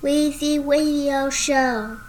Weezy Radio Show.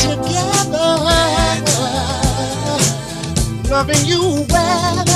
Together, loving you well,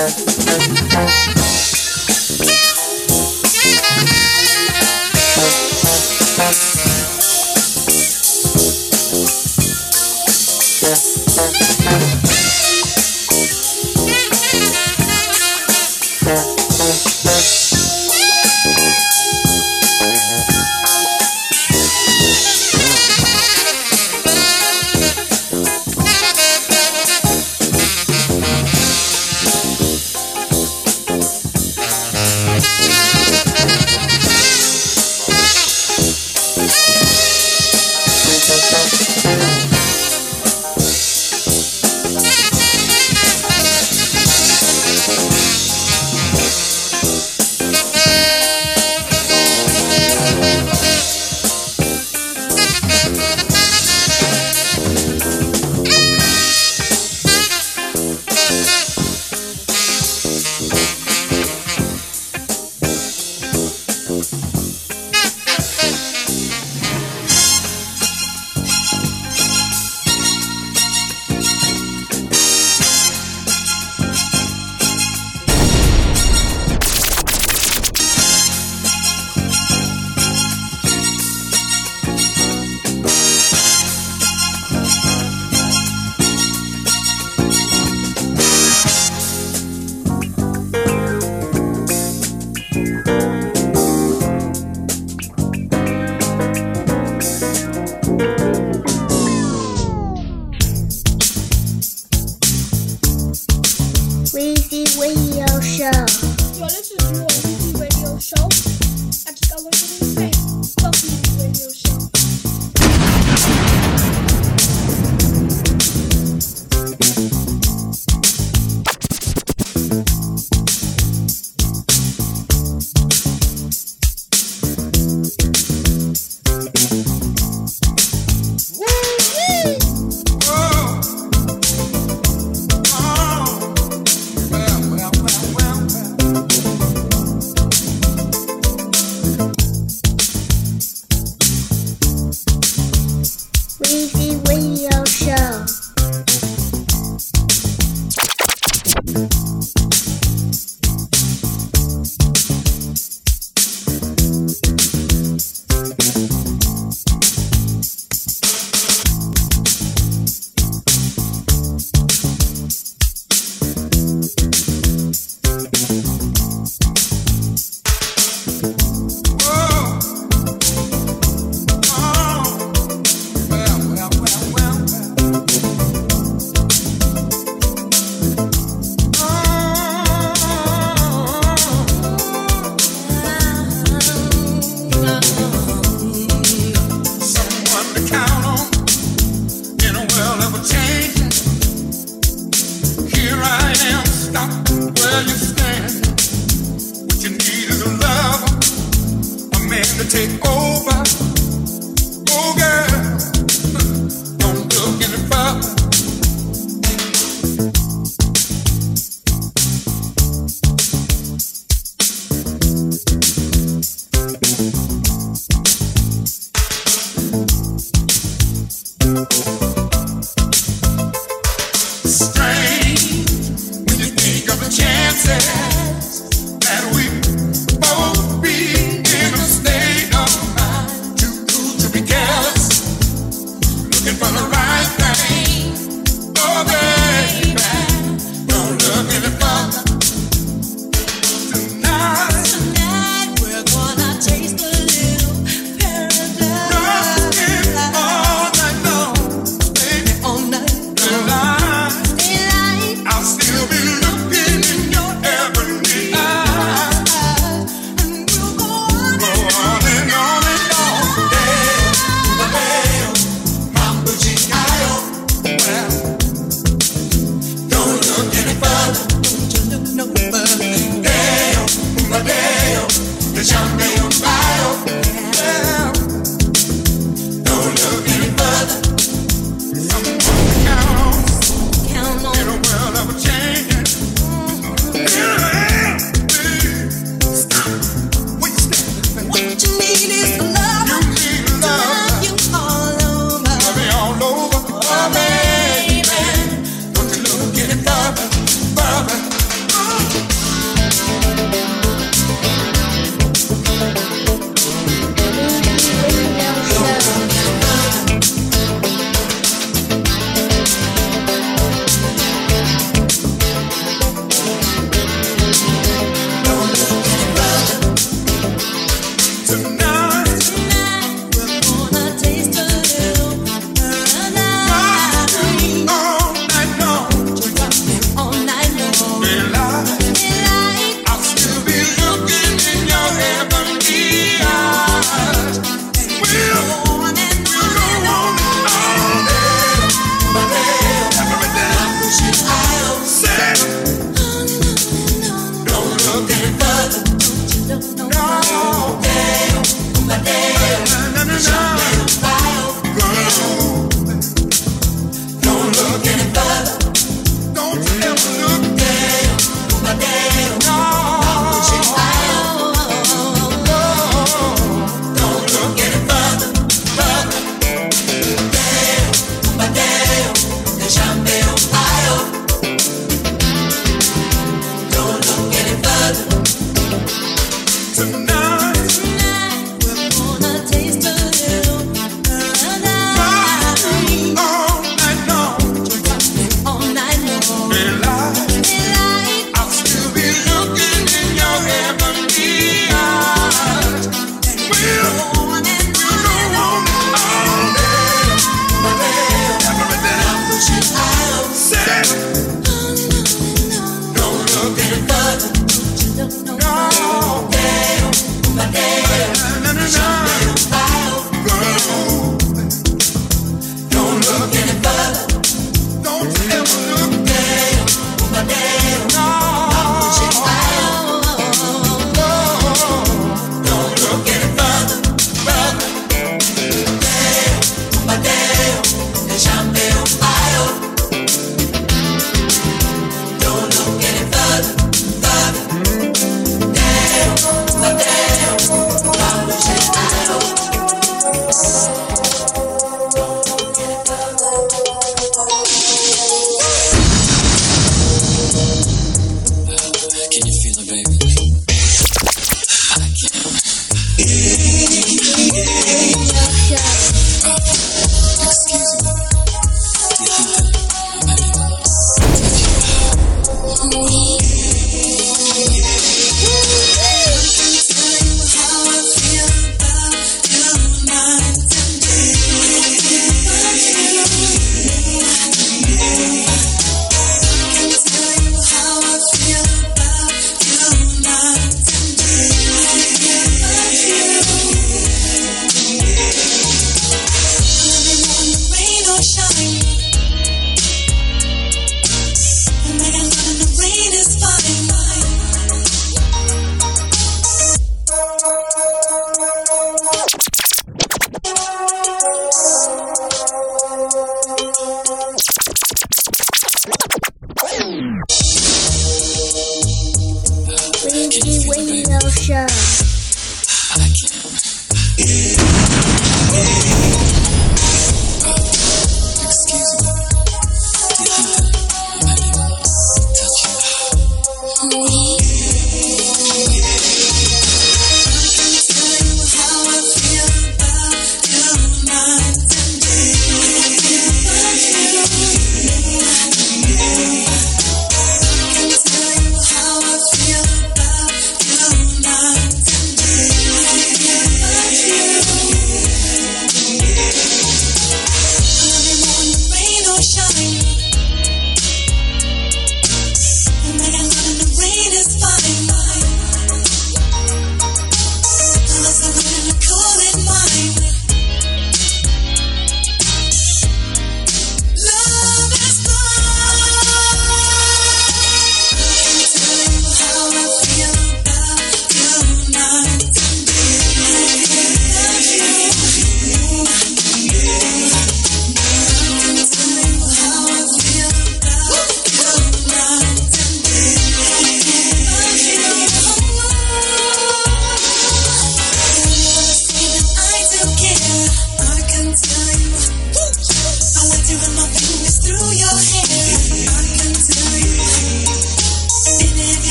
Thank you. dancing.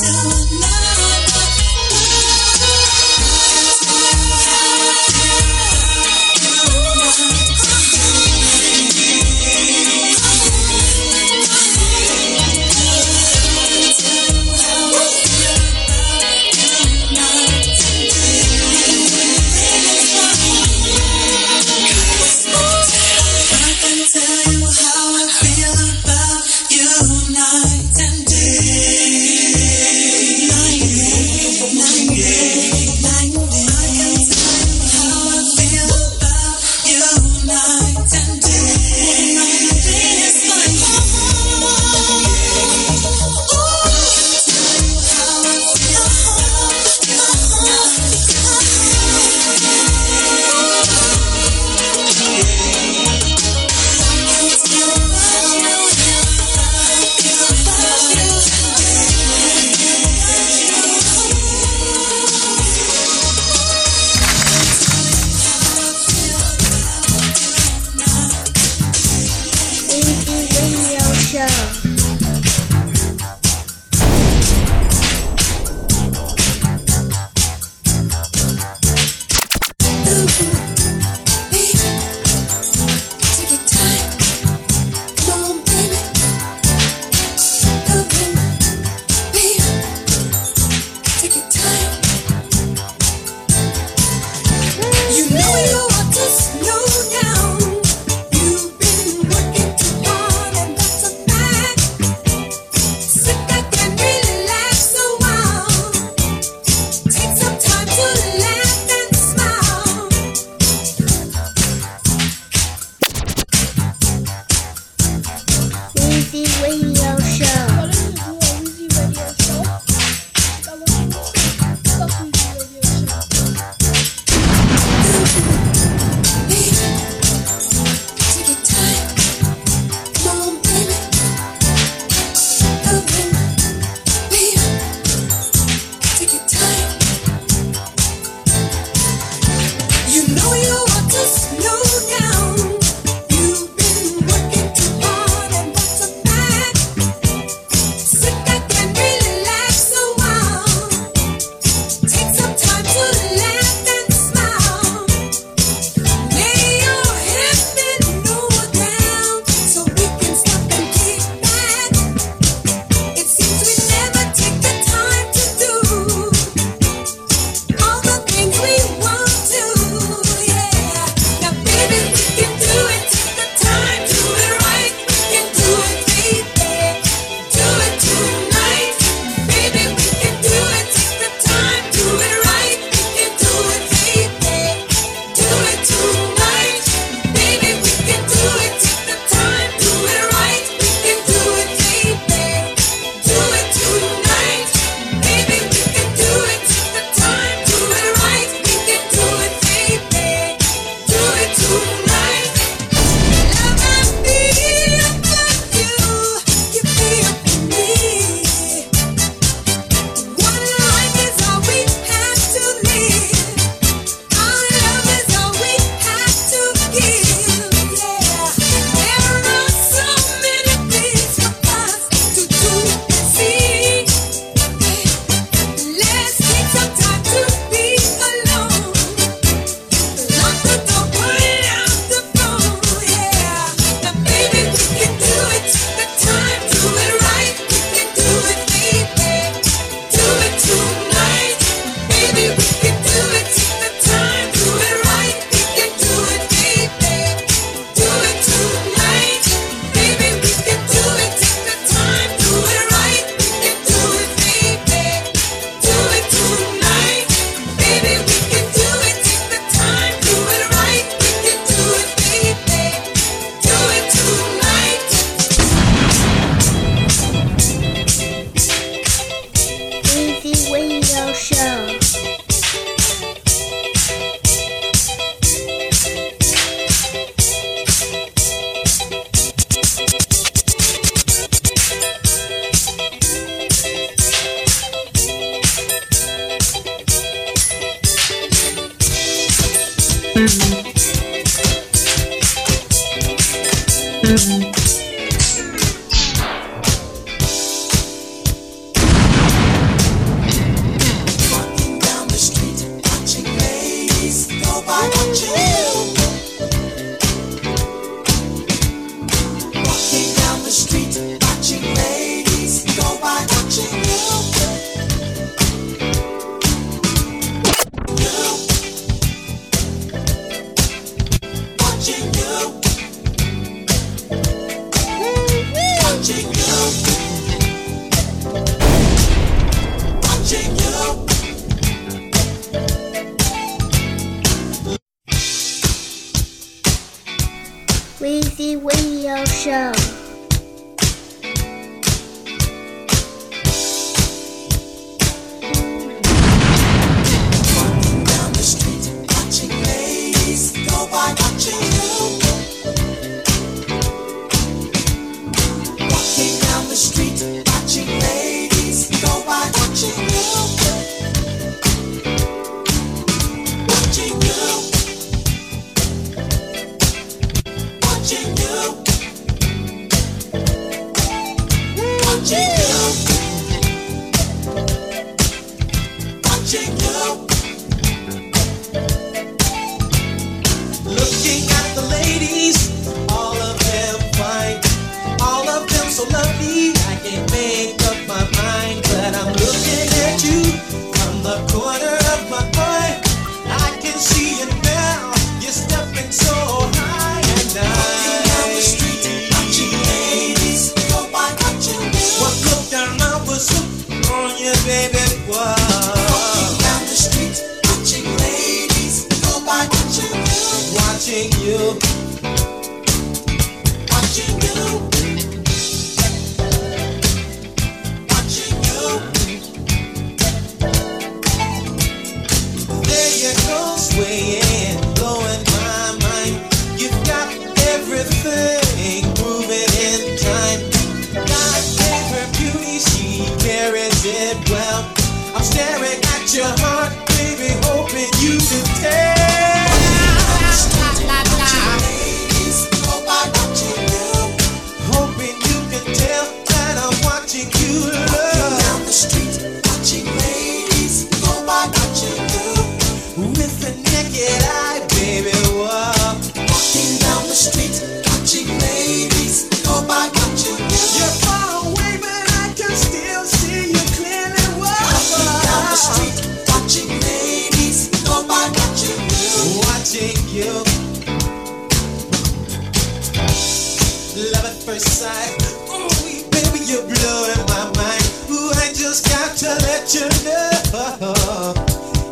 Off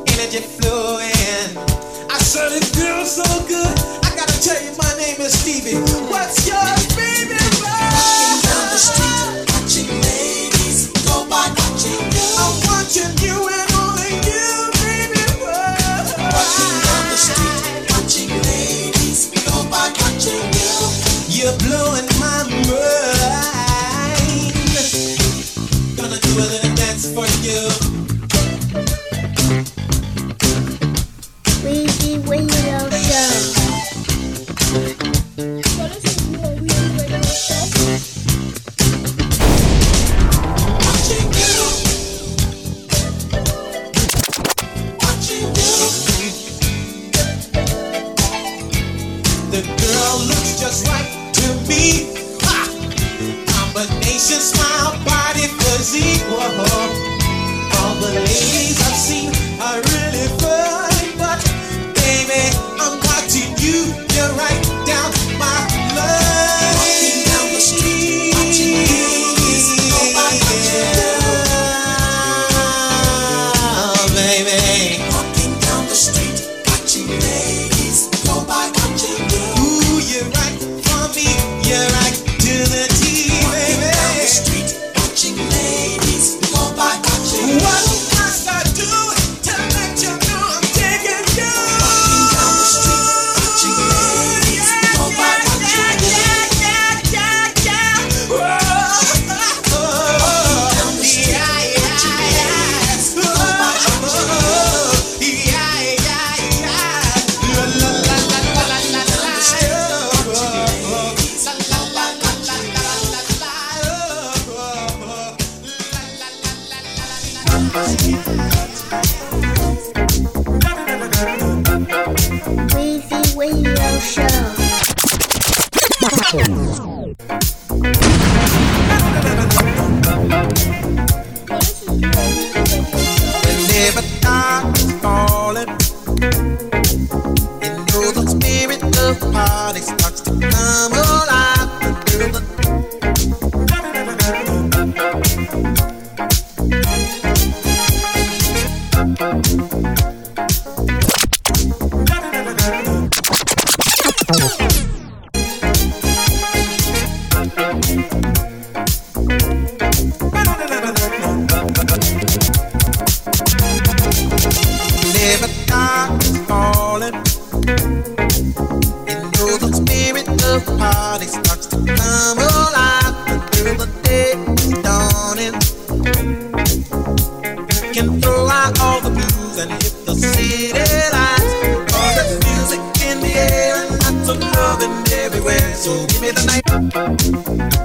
energy flowing. I saw this girl so good. I gotta tell you, my name is Stevie. What's your name? you. So give me the night.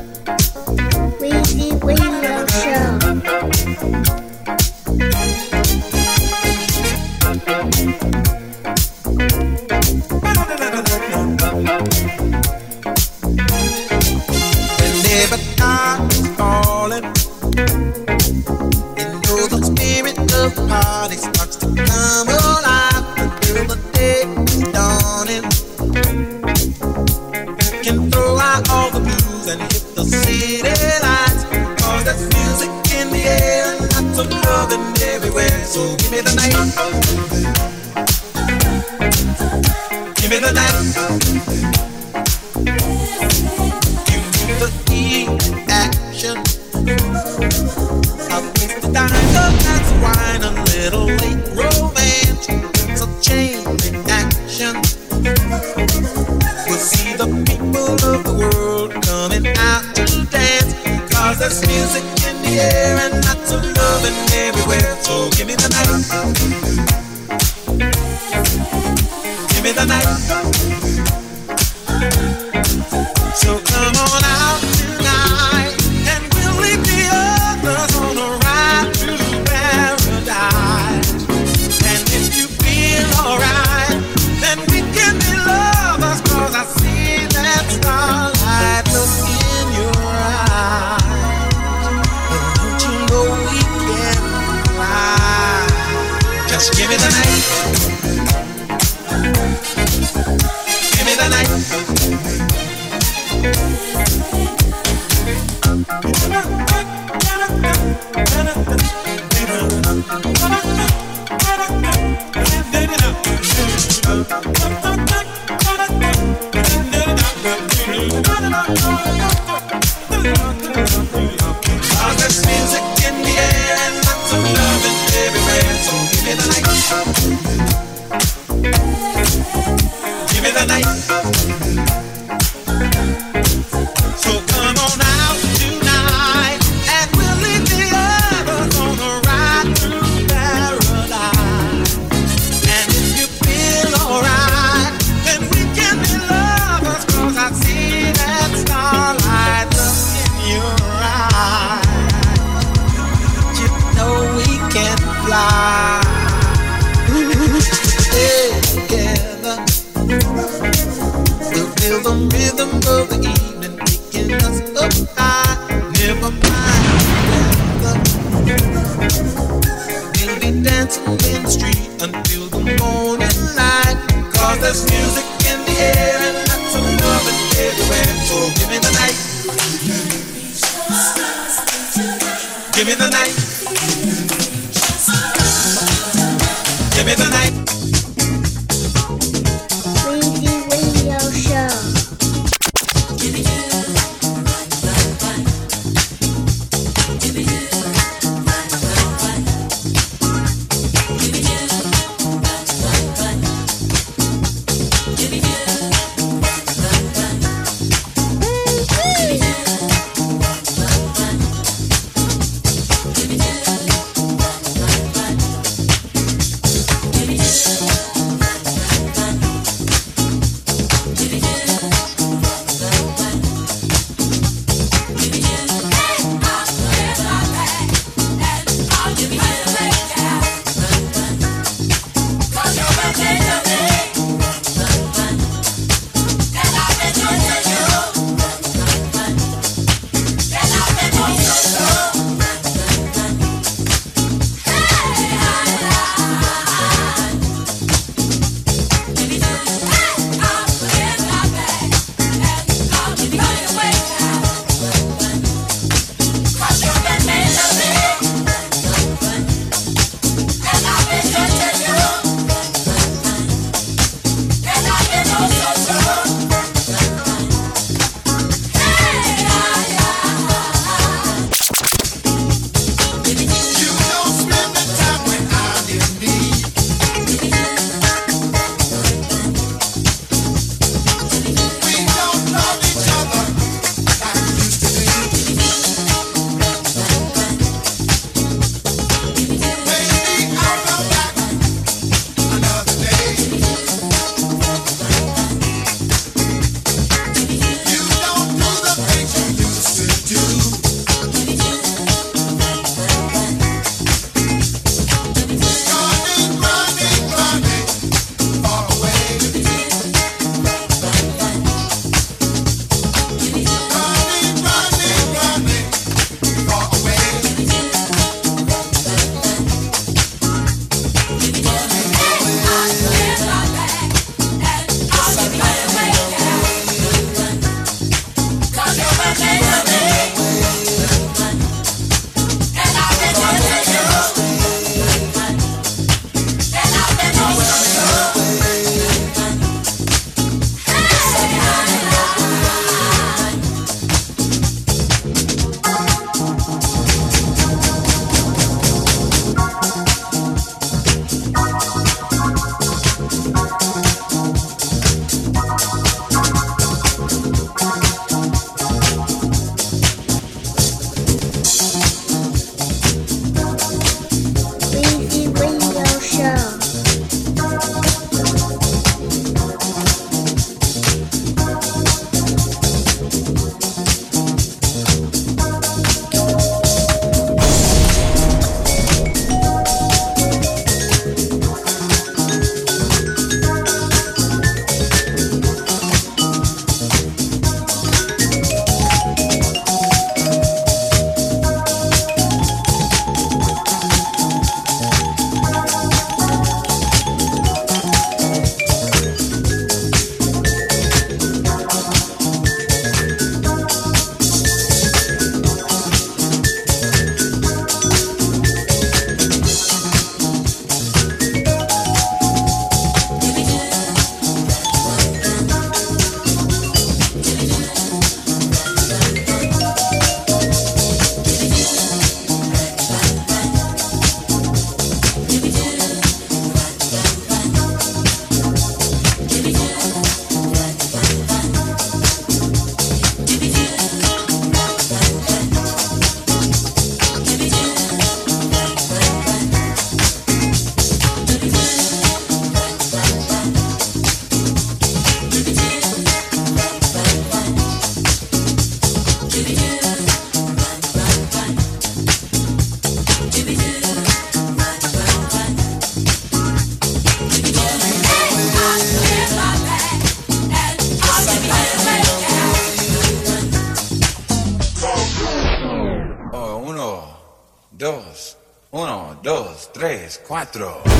cuatro.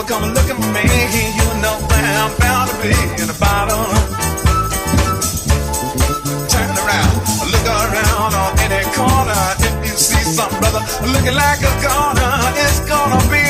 ever come looking look at me, you know where I'm bound to be in the bottom. Turn around, look around on any corner. If you see some brother looking like a goner, it's gonna be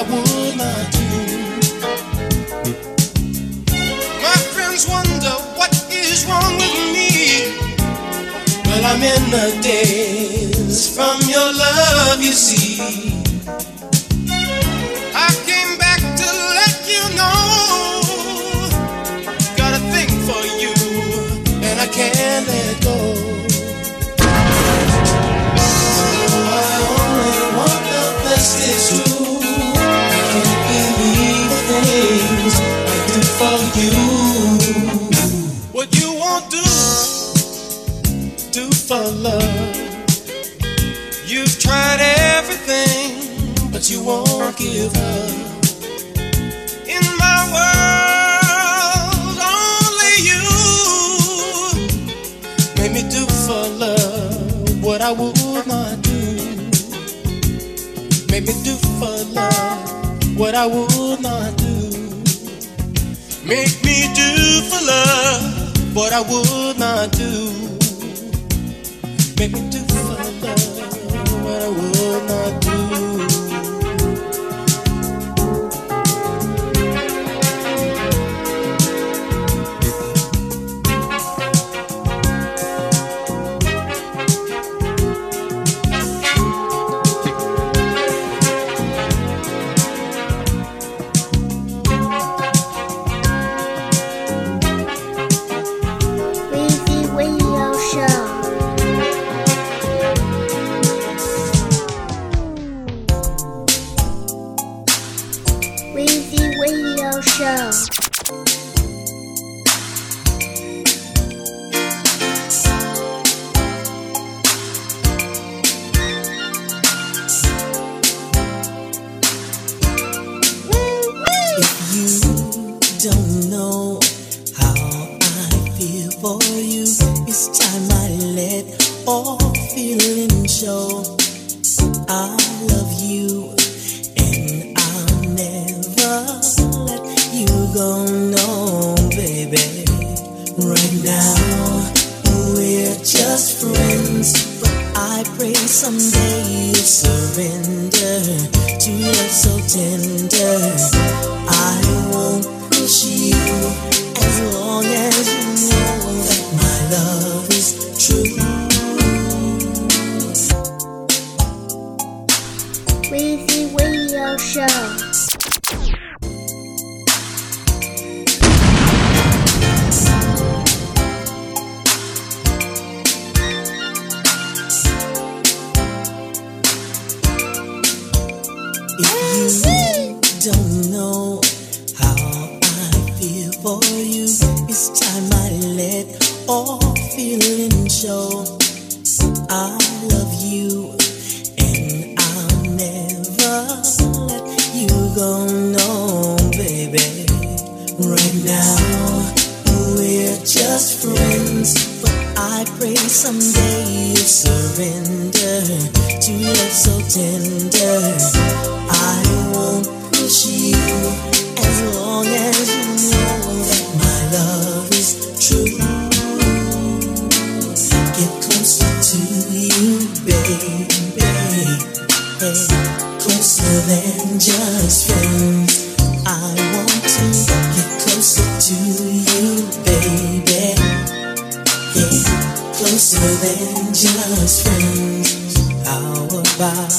I would not do. My friends wonder what is wrong with me. Well, I'm in the days from your love, you see. But you won't give up. In my world, only you make me do for love what I would not do. Make me do for love what I would not do. Make me do for love what I would not do. Make me pray someday you'll surrender to love so tender. I won't push you as long as you know that my love is true. Get closer to you, baby. Hey, closer than just friends. I want to get closer to you, baby. Yeah, than just friends. How about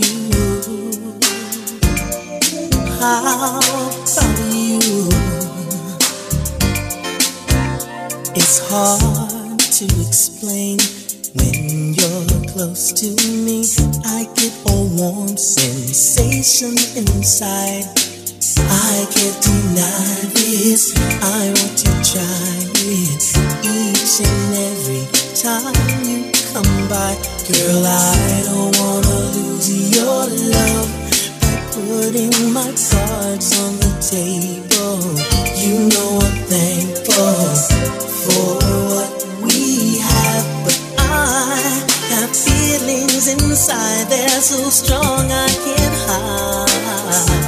you? How about you? It's hard to explain when you're close to me. I get a warm sensation inside. I can't deny this. I want to try it each and every time you come by. Girl, I don't wanna lose your love by putting my cards on the table. You know I'm thankful for what we have, but I have feelings inside. They're so strong I can't hide.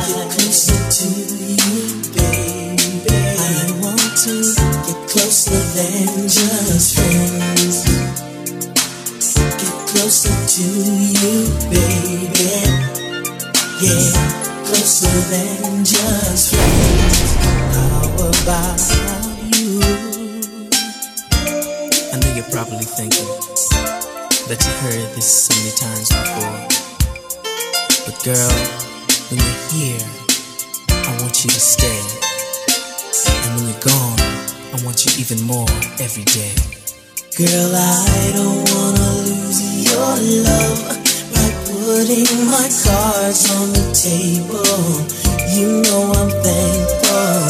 Get closer to you, baby. I want to get closer than just friends. Closer to you, baby. Yeah, closer than just friends. How about you? I know you're probably thinking that you heard this so many times before. But girl, when you're here, I want you to stay. And when you're gone, I want you even more every day. Girl, I don't wanna lose your love by putting my cards on the table. You know I'm thankful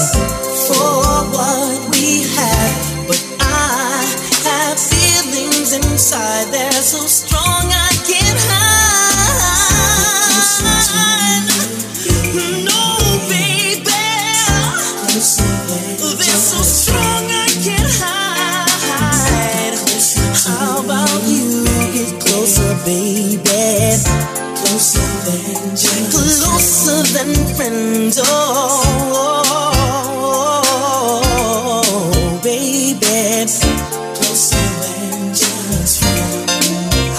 for what we have, but I have feelings inside. They're so strong baby? Closer than just closer than friends. Oh, baby, closer than just friends.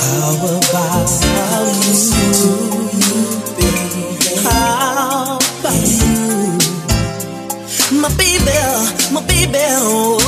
How about you, baby? How about you? my baby, my baby. Oh.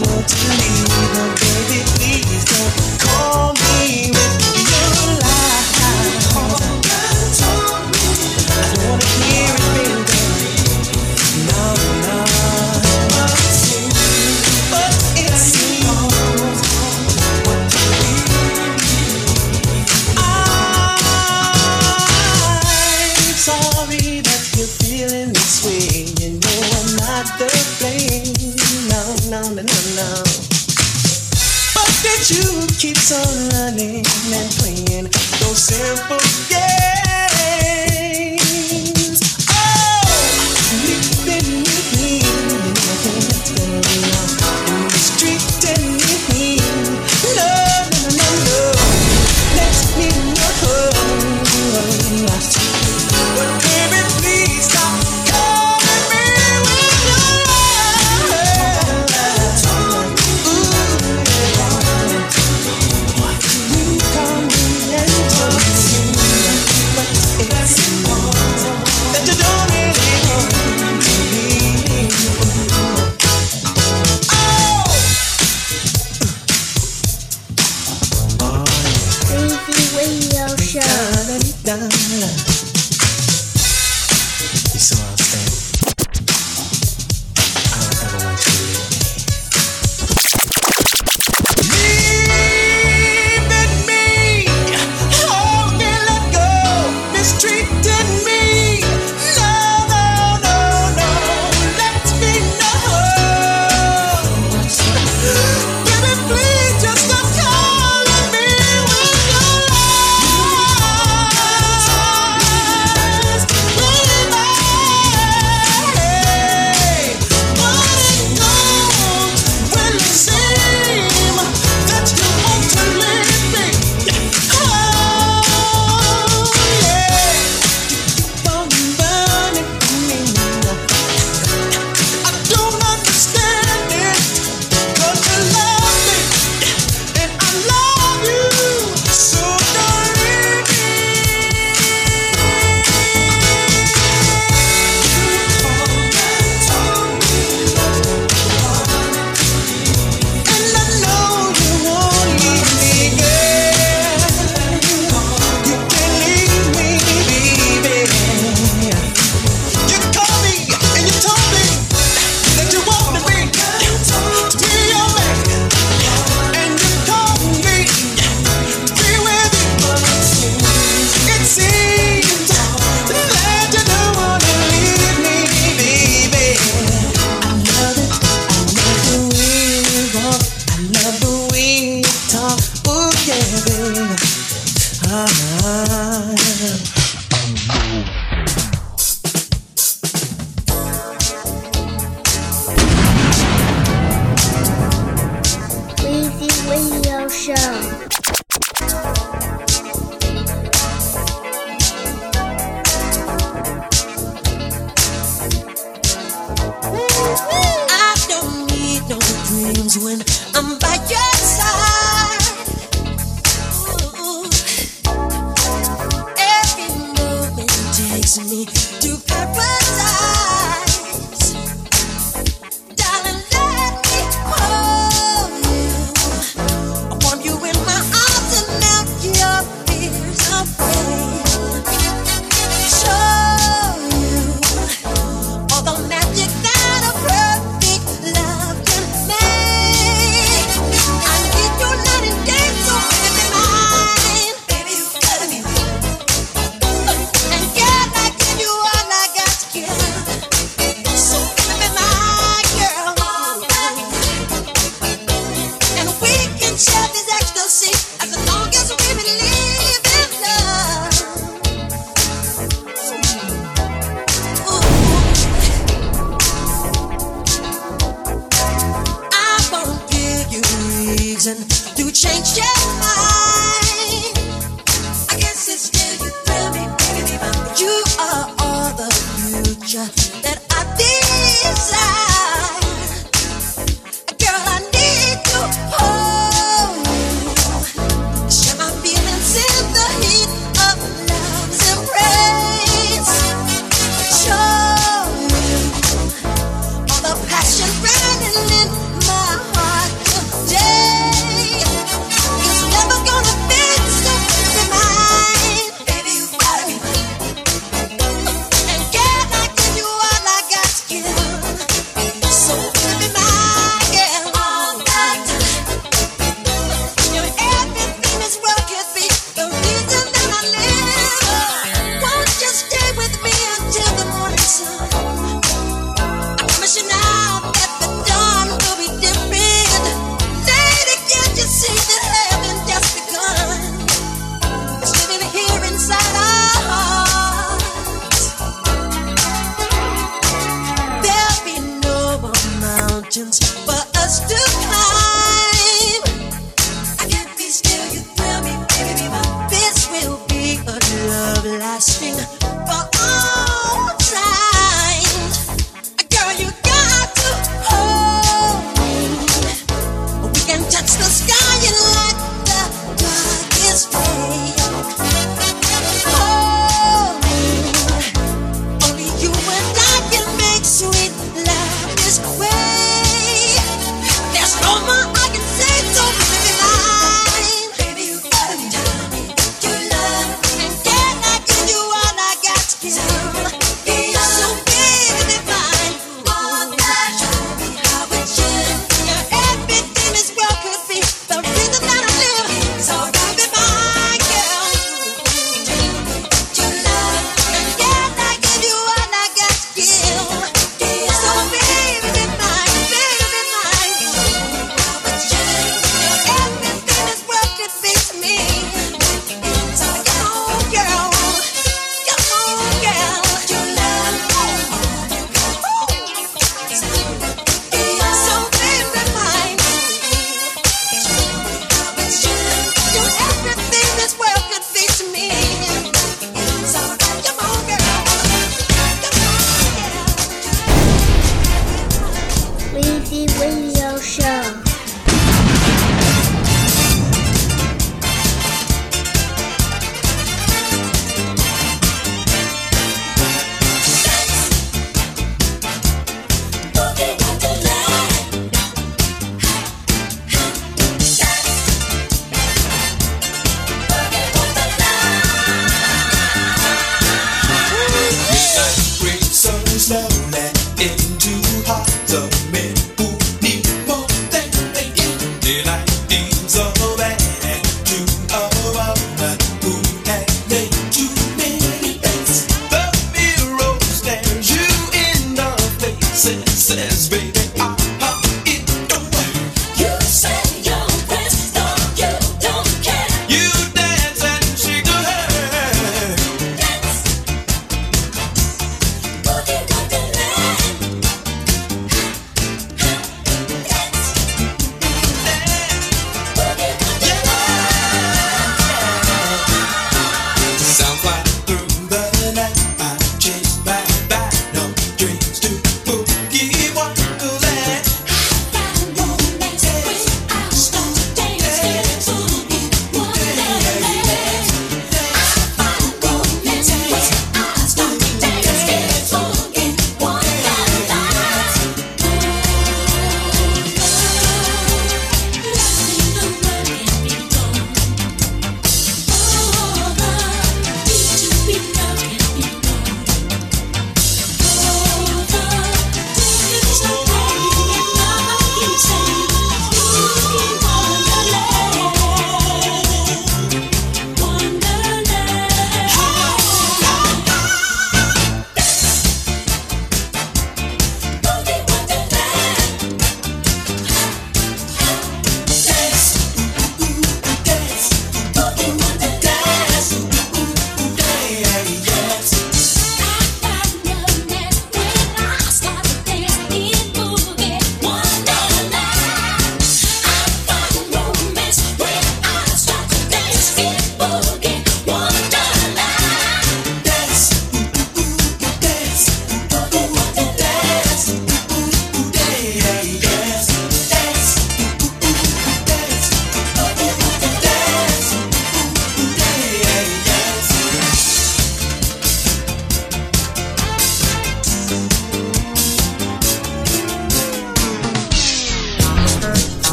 more to me, but baby, please don't call me with. simple.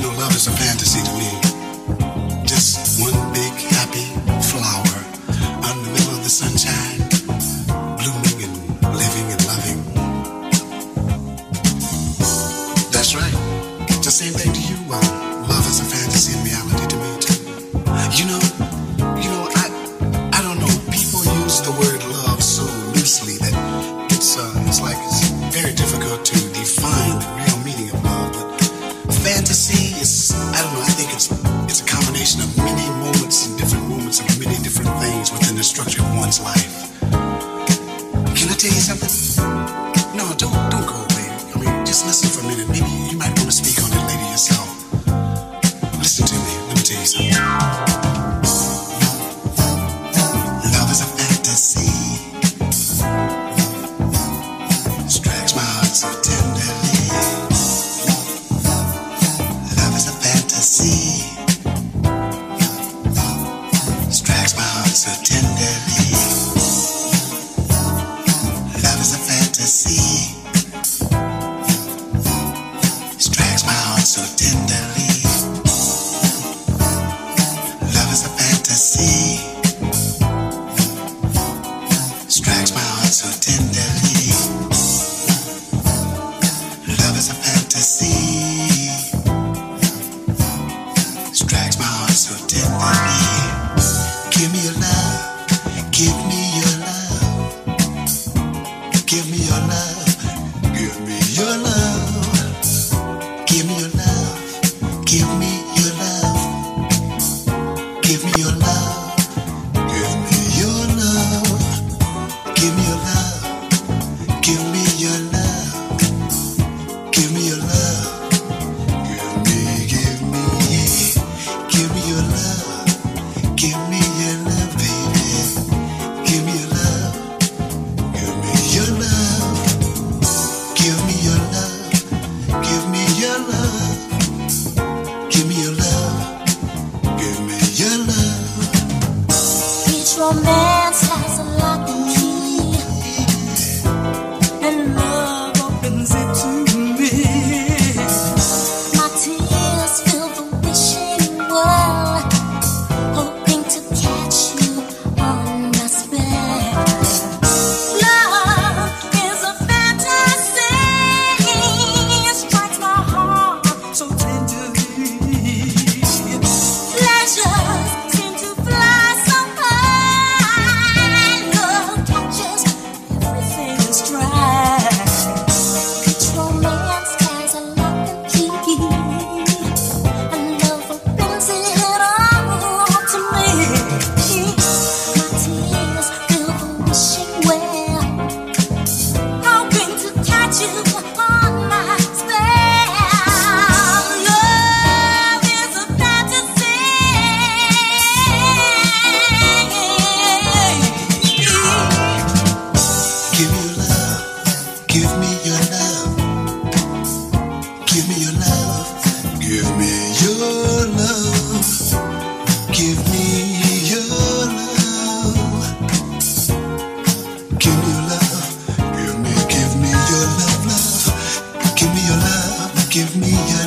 You know, love is a fantasy to me. give me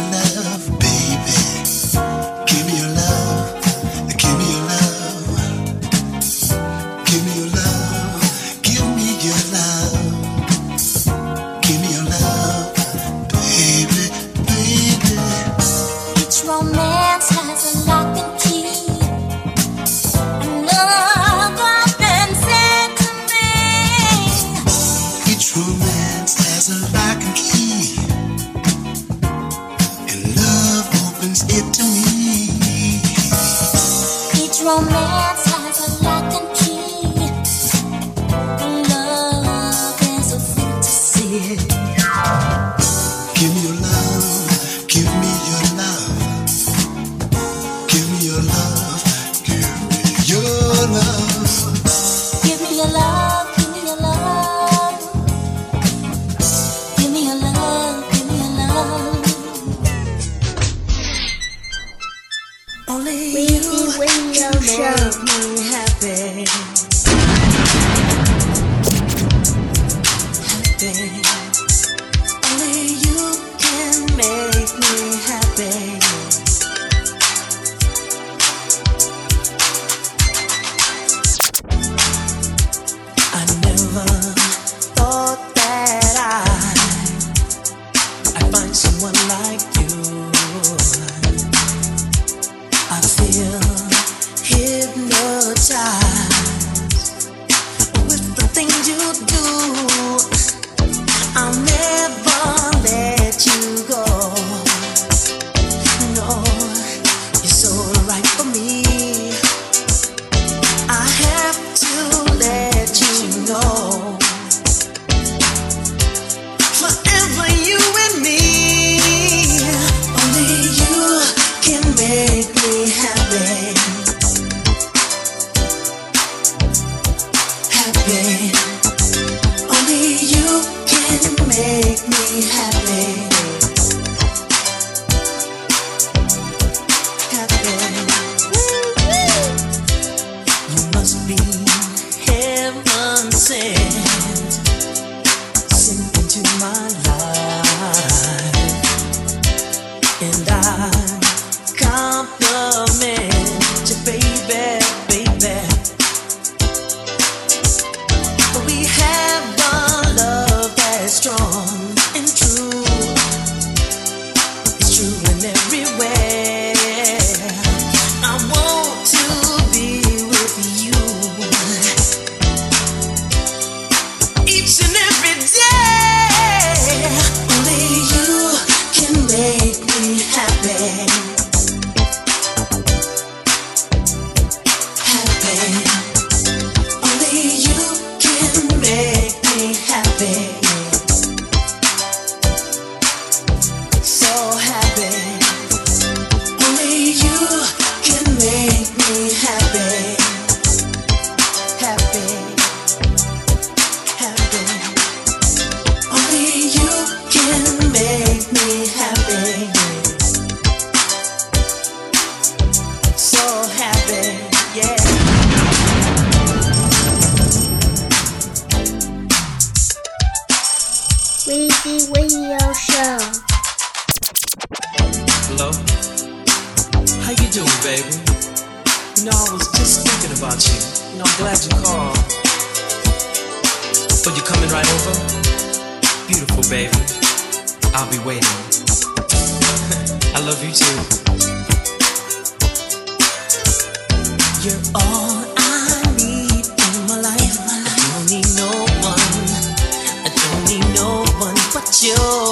Weezy Radio Show. Hello? How you doing, baby? You know, I was just thinking about you. You know, I'm glad you called. But you coming right over? Beautiful, baby. I'll be waiting. I love you too. You're all yo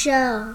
Show.